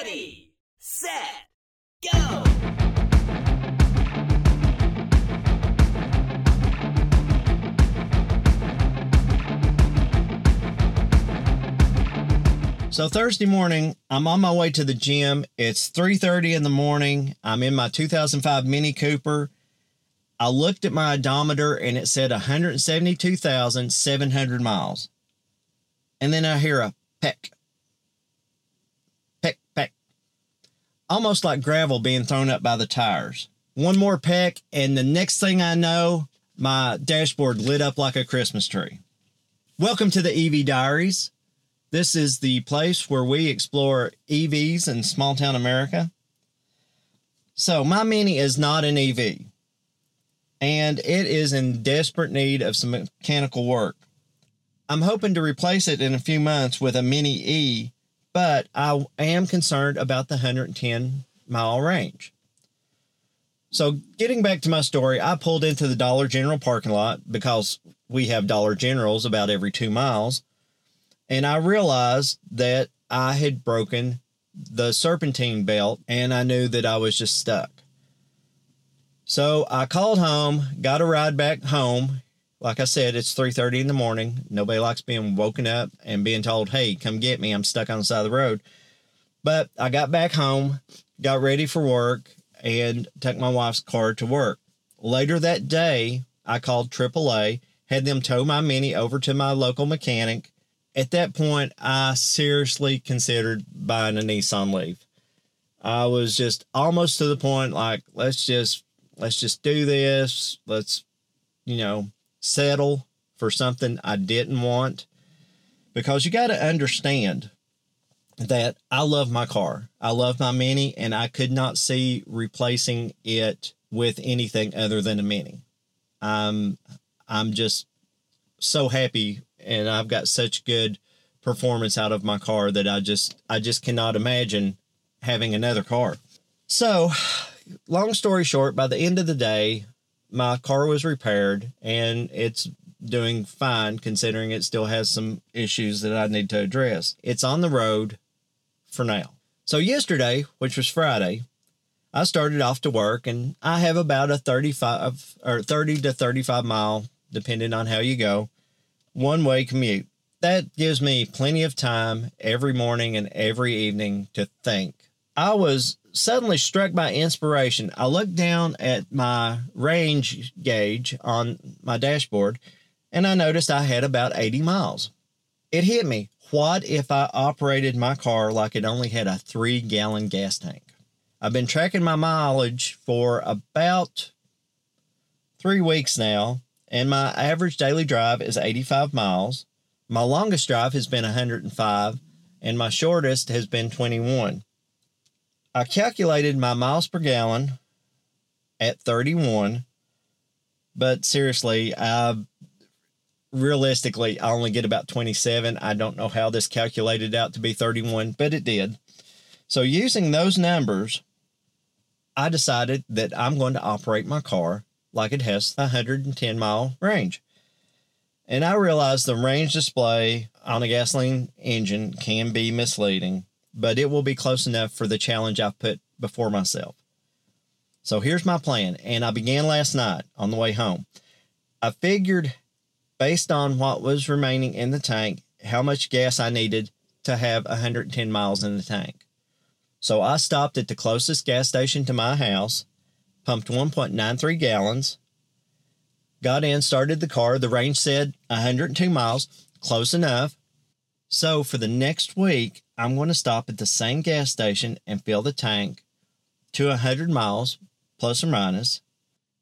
Ready, set, go! So Thursday morning, I'm on my way to the gym. It's 3:30 in the morning. I'm in my 2005 Mini Cooper. I looked at my odometer and it said 172,700 miles. And then I hear a peck. Peck peck. Almost like gravel being thrown up by the tires. One more peck and the next thing I know, my dashboard lit up like a Christmas tree. Welcome to the EV Diaries. This is the place where we explore EVs in small town America. So, my Mini is not an EV, and it is in desperate need of some mechanical work. I'm hoping to replace it in a few months with a Mini E, but I am concerned about the 110 mile range. So, getting back to my story, I pulled into the Dollar General parking lot because we have Dollar Generals about every two miles and I realized that I had broken the serpentine belt and I knew that I was just stuck. So I called home, got a ride back home. Like I said, it's 3:30 in the morning. Nobody likes being woken up and being told, "Hey, come get me. I'm stuck on the side of the road." But I got back home, got ready for work, and took my wife's car to work. Later that day, I called AAA, had them tow my Mini over to my local mechanic at that point, I seriously considered buying a Nissan Leaf. I was just almost to the point like, let's just let's just do this. Let's, you know, settle for something I didn't want. Because you got to understand that I love my car. I love my Mini, and I could not see replacing it with anything other than a Mini. I'm I'm just so happy and I've got such good performance out of my car that I just I just cannot imagine having another car. So, long story short, by the end of the day, my car was repaired and it's doing fine considering it still has some issues that I need to address. It's on the road for now. So yesterday, which was Friday, I started off to work and I have about a 35 or 30 to 35 mile depending on how you go one way commute. That gives me plenty of time every morning and every evening to think. I was suddenly struck by inspiration. I looked down at my range gauge on my dashboard and I noticed I had about 80 miles. It hit me. What if I operated my car like it only had a three gallon gas tank? I've been tracking my mileage for about three weeks now, and my average daily drive is 85 miles. My longest drive has been 105, and my shortest has been 21. I calculated my miles per gallon at 31, but seriously, I realistically I only get about 27. I don't know how this calculated out to be 31, but it did. So using those numbers, I decided that I'm going to operate my car like it has a 110 mile range. And I realize the range display on a gasoline engine can be misleading, but it will be close enough for the challenge I've put before myself. So here's my plan, and I began last night on the way home. I figured, based on what was remaining in the tank, how much gas I needed to have 110 miles in the tank. So I stopped at the closest gas station to my house pumped 1.93 gallons, got in, started the car. The range said 102 miles, close enough. So for the next week, I'm going to stop at the same gas station and fill the tank to 100 miles, plus or minus,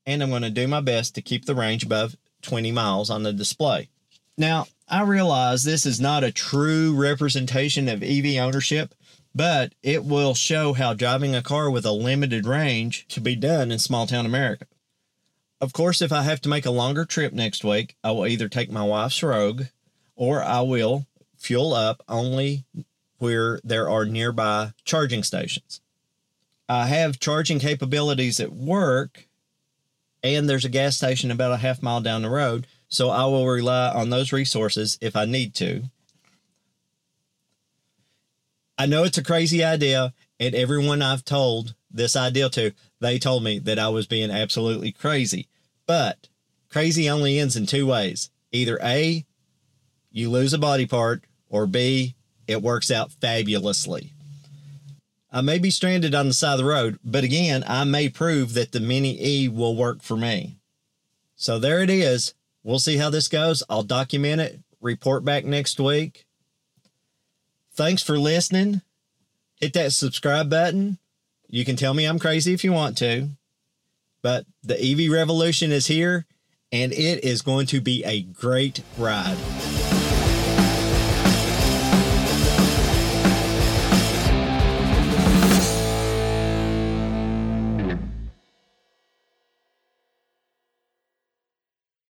and I'm going to do my best to keep the range above 20 miles on the display. Now, I realize this is not a true representation of EV ownership, but it will show how driving a car with a limited range can be done in small town America. Of course, if I have to make a longer trip next week, I will either take my wife's Rogue or I will fuel up only where there are nearby charging stations. I have charging capabilities at work, and there's a gas station about a half mile down the road, so I will rely on those resources if I need to. I know it's a crazy idea, and everyone I've told this idea to, they told me that I was being absolutely crazy. But crazy only ends in two ways. Either A, you lose a body part, or B, it works out fabulously. I may be stranded on the side of the road, but again, I may prove that the Mini E will work for me. So there it is. We'll see how this goes. I'll document it, report back next week. Thanks for listening. Hit that subscribe button. You can tell me I'm crazy if you want to, but the EV revolution is here and it is going to be a great ride.